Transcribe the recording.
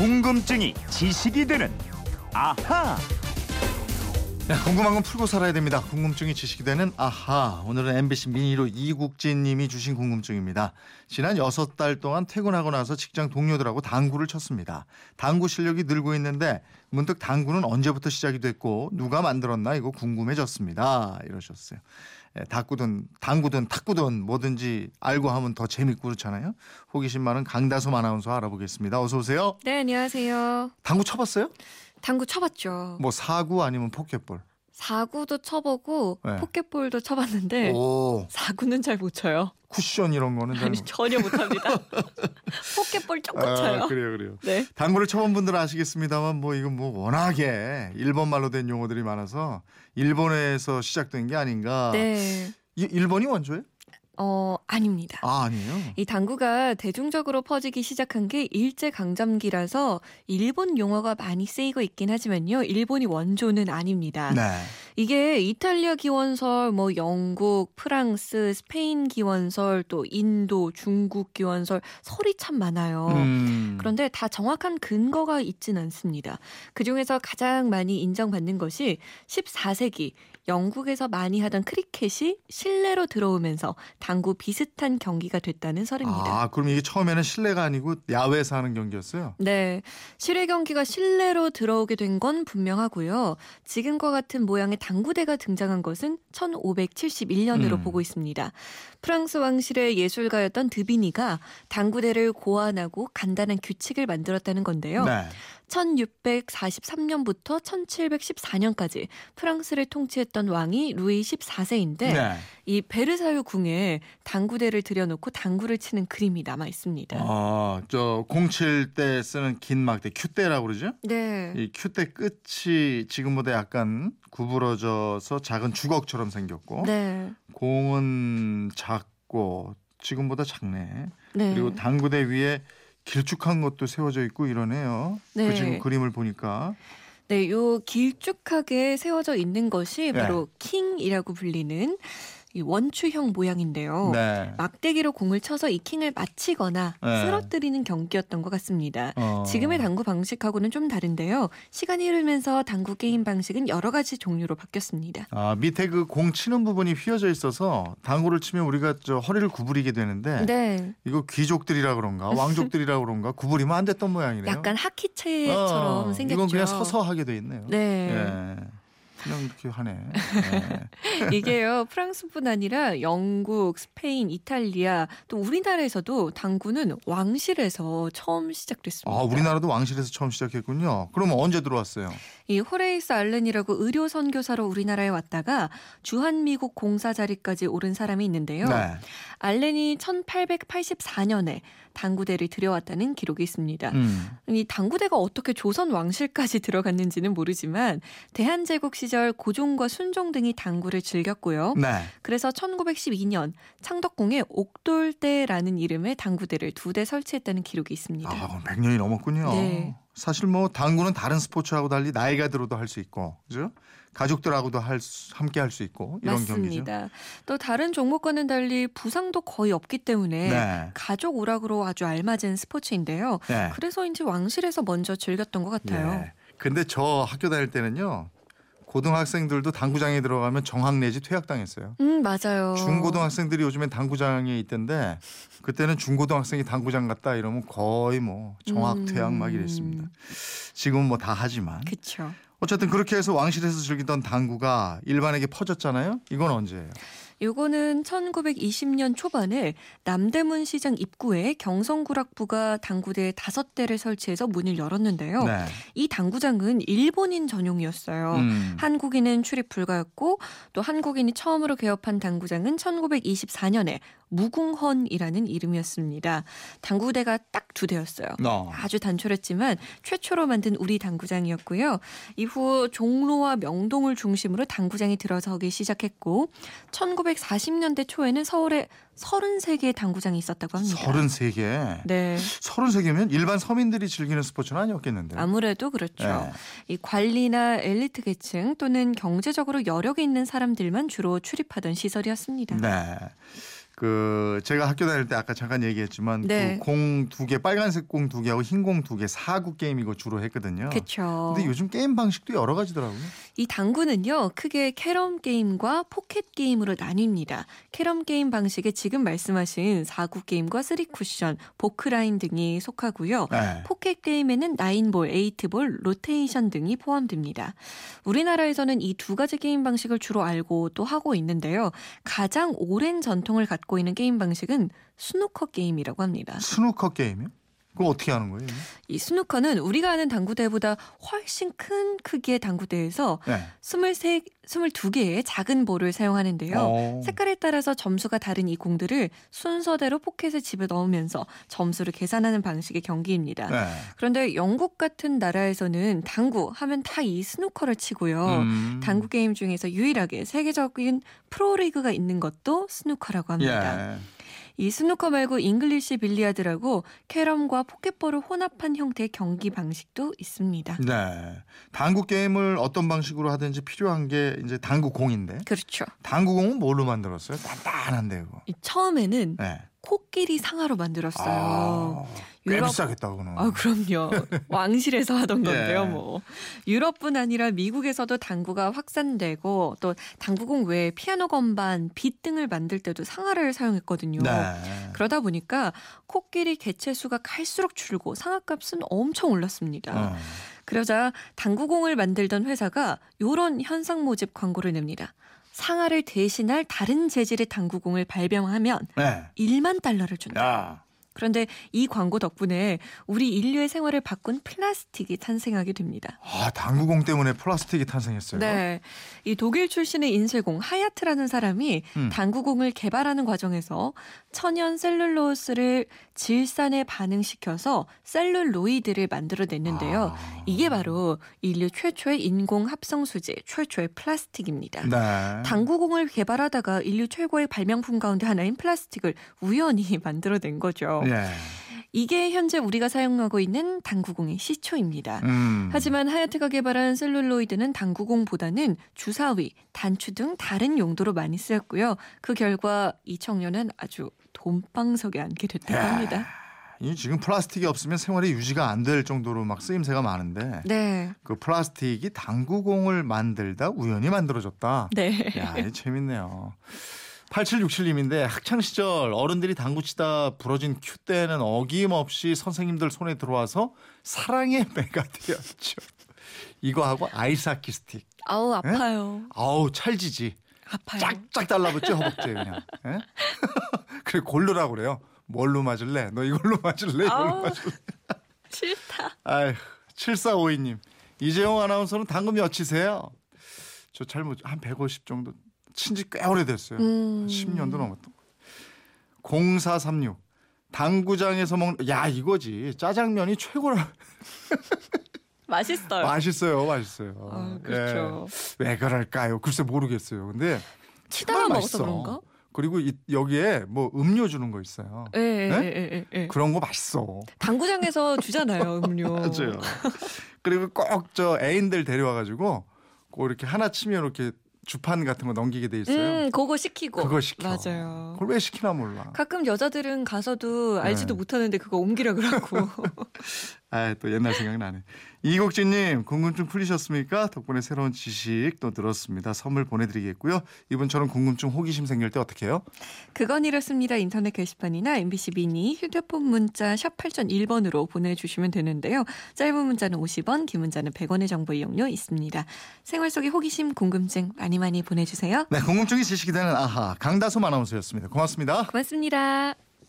궁금증이 지식이 되는 아하. 네, 궁금한 건 풀고 살아야 됩니다. 궁금증이 지식이 되는 아하. 오늘은 MBC 미니로 이국진 님이 주신 궁금증입니다. 지난 6달 동안 퇴근하고 나서 직장 동료들하고 당구를 쳤습니다. 당구 실력이 늘고 있는데 문득 당구는 언제부터 시작이 됐고 누가 만들었나 이거 궁금해졌습니다. 이러셨어요. 예, 당구든 당구든 탁구든 뭐든지 알고 하면 더 재밌고 그렇잖아요. 호기심 많은 강다솜 아나운서 알아보겠습니다. 어서 오세요. 네, 안녕하세요. 당구 쳐봤어요? 당구 쳐봤죠. 뭐 사구 아니면 포켓볼? 사구도 쳐보고 네. 포켓볼도 쳐봤는데 오 사구는 잘 못 쳐요. 쿠션 이런 거는 잘 아니 못- 전혀 못합니다. 포켓볼 조금 쳐요. 아, 그래요, 그래요. 네. 당구를 쳐본 분들은 아시겠습니다만 뭐 이건 뭐 워낙에 일본 말로 된 용어들이 많아서 일본에서 시작된 게 아닌가. 네. 이- 일본이 원조예요? 어 아닙니다. 아 아니에요. 이 당구가 대중적으로 퍼지기 시작한 게 일제 강점기라서 일본 용어가 많이 쓰이고 있긴 하지만요. 일본이 원조는 아닙니다. 네. 이게 이탈리아 기원설, 뭐 영국, 프랑스, 스페인 기원설, 또 인도, 중국 기원설 설이 참 많아요. 음. 그런데 다 정확한 근거가 있진 않습니다. 그 중에서 가장 많이 인정받는 것이 14세기 영국에서 많이 하던 크리켓이 실내로 들어오면서 당구 비슷한 경기가 됐다는 설입니다. 아 그럼 이게 처음에는 실내가 아니고 야외에서 하는 경기였어요? 네. 실외 경기가 실내로 들어오게 된 건 분명하고요. 지금과 같은 모양의 당구대가 등장한 것은 1571년으로 음. 보고 있습니다. 프랑스 왕실의 예술가였던 드비니가 당구대를 고안하고 간단한 규칙을 만들었다는 건데요. 네. 1643년부터 1714년까지 프랑스를 통치했던 왕이 루이 14세인데 네. 이 베르사유 궁에 당구대를 들여놓고 당구를 치는 그림이 남아 있습니다. 어저 공칠 때 쓰는 긴 막대 큐대라고 그러죠? 네. 이 큐대 끝이 지금보다 약간 구부러져서 작은 주걱처럼 생겼고 네. 공은 작고 지금보다 작네. 네. 그리고 당구대 위에 길쭉한 것도 세워져 있고 이러네요. 네. 그 지금 그림을 보니까 네, 요 길쭉하게 세워져 있는 것이 네. 바로 킹이라고 불리는 이 원추형 모양인데요. 네. 막대기로 공을 쳐서 이 킹을 맞히거나 네. 쓰러뜨리는 경기였던 것 같습니다. 어. 지금의 당구 방식하고는 좀 다른데요. 시간이 흐르면서 당구 게임 방식은 여러 가지 종류로 바뀌었습니다. 아, 밑에 그 공 치는 부분이 휘어져 있어서 당구를 치면 우리가 저 허리를 구부리게 되는데 네. 이거 귀족들이라 그런가 왕족들이라 그런가 구부리면 안 됐던 모양이네요. 약간 하키채처럼 어, 생겼죠. 이건 그냥 서서 하게 돼 있네요. 네. 예. 그냥 이렇게 하네. 예. 이게요 프랑스뿐 아니라 영국, 스페인, 이탈리아 또 우리나라에서도 당구는 왕실에서 처음 시작됐습니다. 아, 우리나라도 왕실에서 처음 시작했군요. 그러면 언제 들어왔어요? 이 호레이스 알렌이라고 의료 선교사로 우리나라에 왔다가 주한미국 공사 자리까지 오른 사람이 있는데요. 네. 알렌이 1884년에 당구대를 들여왔다는 기록이 있습니다. 음. 이 당구대가 어떻게 조선 왕실까지 들어갔는지는 모르지만 대한제국 시절 고종과 순종 등이 당구를 즐겼고요. 네. 그래서 1912년 창덕궁에 옥돌대라는 이름의 당구대를 두 대 설치했다는 기록이 있습니다. 아, 그럼 100년이 넘었군요. 네. 사실 뭐 당구는 다른 스포츠하고 달리 나이가 들어도 할 수 있고, 그죠? 가족들하고도 할 수, 함께 할 수 있고 이런 경기죠. 맞습니다. 또 다른 종목과는 달리 부상도 거의 없기 때문에 네. 가족 오락으로 아주 알맞은 스포츠인데요. 네. 그래서인지 왕실에서 먼저 즐겼던 것 같아요. 예. 근데 저 학교 다닐 때는요. 고등학생들도 당구장에 들어가면 정학 내지 퇴학당했어요. 음 맞아요. 중고등학생들이 요즘엔 당구장에 있던데 그때는 중고등학생이 당구장 갔다 이러면 거의 뭐 정학 음. 퇴학 막 이랬습니다. 지금은 뭐다 하지만 그렇죠. 어쨌든 그렇게 해서 왕실에서 즐기던 당구가 일반에게 퍼졌잖아요. 이건 언제예요? 요거는 1920년 초반에 남대문 시장 입구에 경성구락부가 당구대 다섯 대를 설치해서 문을 열었는데요. 네. 이 당구장은 일본인 전용이었어요. 음. 한국인은 출입 불가였고 또 한국인이 처음으로 개업한 당구장은 1924년에 무궁헌이라는 이름이었습니다. 당구대가 딱 두 대였어요. 어. 아주 단촐했지만 최초로 만든 우리 당구장이었고요. 이후 종로와 명동을 중심으로 당구장이 들어서기 시작했고 1940년대 초에는 서울에 33개의 당구장이 있었다고 합니다. 33개. 네. 33개면 일반 서민들이 즐기는 스포츠는 아니었겠는데. 아무래도 그렇죠. 네. 이 관리나 엘리트 계층 또는 경제적으로 여력이 있는 사람들만 주로 출입하던 시설이었습니다. 네. 그 제가 학교 다닐 때 아까 잠깐 얘기했지만 네. 그공 두 개 빨간색 공 두 개하고 흰 공 두 개 사구 게임 이거 주로 했거든요. 그렇죠. 근데 요즘 게임 방식도 여러 가지더라고요. 이 당구는요, 크게 캐럼 게임과 포켓 게임으로 나뉩니다. 캐럼 게임 방식에 지금 말씀하신 4구 게임과 3쿠션, 보크라인 등이 속하고요. 네. 포켓 게임에는 나인볼, 에이트볼, 로테이션 등이 포함됩니다. 우리나라에서는 이 두 가지 게임 방식을 주로 알고 또 하고 있는데요. 가장 오랜 전통을 갖고 있는 게임 방식은 스누커 게임이라고 합니다. 스누커 게임이요? 그거 어떻게 하는 거예요? 이 스누커는 우리가 아는 당구대보다 훨씬 큰 크기의 당구대에서 네. 23, 22개의 작은 볼을 사용하는데요. 어. 색깔에 따라서 점수가 다른 이 공들을 순서대로 포켓에 집어 넣으면서 점수를 계산하는 방식의 경기입니다. 네. 그런데 영국 같은 나라에서는 당구 하면 다 이 스누커를 치고요. 음. 당구 게임 중에서 유일하게 세계적인 프로리그가 있는 것도 스누커라고 합니다. 예. 이 스누커 말고 English billiards라고 캐럼과 포켓볼을 혼합한 형태의 경기 방식도 있습니다. 네. 당구 게임을 어떤 방식으로 하든지 필요한 게 이제 당구 공인데 그렇죠. 당구 공은 뭘로 만들었어요? 단단한데 그거. 이 처음에는 네. 코끼리 상아로 만들었어요. 아, 꽤 유럽- 비싸겠다 그거는. 아, 그럼요. 왕실에서 하던 건데요, 예. 뭐. 유럽뿐 아니라 미국에서도 당구가 확산되고 또 당구공 외에 피아노 건반, 빗 등을 만들 때도 상아를 사용했거든요. 네. 그러다 보니까 코끼리 개체 수가 갈수록 줄고 상아값은 엄청 올랐습니다. 어. 그러자 당구공을 만들던 회사가 요런 현상 모집 광고를 냅니다. 상아를 대신할 다른 재질의 당구공을 발명하면 네. 1만 달러를 준다. 야. 그런데 이 광고 덕분에 우리 인류의 생활을 바꾼 플라스틱이 탄생하게 됩니다. 아, 당구공 때문에 플라스틱이 탄생했어요. 네. 이 독일 출신의 인쇄공 하야트라는 사람이 음. 당구공을 개발하는 과정에서 천연 셀룰로스를 질산에 반응시켜서 셀룰로이드를 만들어냈는데요. 아. 이게 바로 인류 최초의 인공 합성 수지, 최초의 플라스틱입니다. 네. 당구공을 개발하다가 인류 최고의 발명품 가운데 하나인 플라스틱을 우연히 만들어낸 거죠. 예. 이게 현재 우리가 사용하고 있는 당구공의 시초입니다. 음. 하지만 하야트가 개발한 셀룰로이드는 당구공보다는 주사위, 단추 등 다른 용도로 많이 쓰였고요. 그 결과 이 청년은 아주 돈방석에 앉게 됐다고 야. 합니다. 이 지금 플라스틱이 없으면 생활이 유지가 안 될 정도로 막 쓰임새가 많은데 네. 그 플라스틱이 당구공을 만들다 우연히 만들어졌다. 네. 야, 이 재밌네요. 8767님인데 학창 시절 어른들이 당구 치다 부러진 큐 때는 어김없이 선생님들 손에 들어와서 사랑의 매가 되었죠. 이거 하고 아이스하키 스틱. 아우 아파요. 아우 찰지지. 아파요. 짝짝 달라붙죠 허벅지에 그냥. 예? 그래 고르라고 그래요. 뭘로 맞을래? 너 이걸로 맞을래? 이걸로 아우. 맞을래? 싫다. 아휴 7452님. 이재용 아나운서는 당구 몇 치세요? 저 잘못 한 150 정도 친지 꽤 오래됐어요. 음. 10년도 넘었던 거. 0436. 당구장에서 먹는 야 이거지 짜장면이 최고라 맛있어요. 맛있어요 맛있어요 아, 그렇죠. 예. 왜 그럴까요 글쎄 모르겠어요 근데 치다가 먹어서. 그런가? 그리고 이, 여기에 뭐 음료 주는 거 있어요 예, 예, 네? 예, 예, 예. 그런 거 맛있어 당구장에서 주잖아요, 음료. 맞아요 그리고 꼭 저 애인들 데려와가지고 꼭 이렇게 하나 치면 이렇게 주판 같은 거 넘기게 돼 있어요 음, 그거 시키고. 그거 시켜 맞아요. 그걸 왜 시키나 몰라 가끔 여자들은 가서도 알지도 네. 못하는데 그거 옮기라 그러고. 아, 또 옛날 생각나네. 이국진님, 궁금증 풀리셨습니까? 덕분에 새로운 지식 또 들었습니다. 선물 보내드리겠고요. 이분처럼 궁금증, 호기심 생길 때 어떻게 해요? 그건 이렇습니다. 인터넷 게시판이나 MBC 미니 휴대폰 문자 샵 8001번으로 보내주시면 되는데요. 짧은 문자는 50원, 긴 문자는 100원의 정보 이용료 있습니다. 생활 속의 호기심, 궁금증 많이 많이 보내주세요. 네, 궁금증이 지식이 되는 아하, 강다솜 아나운서였습니다. 고맙습니다. 고맙습니다.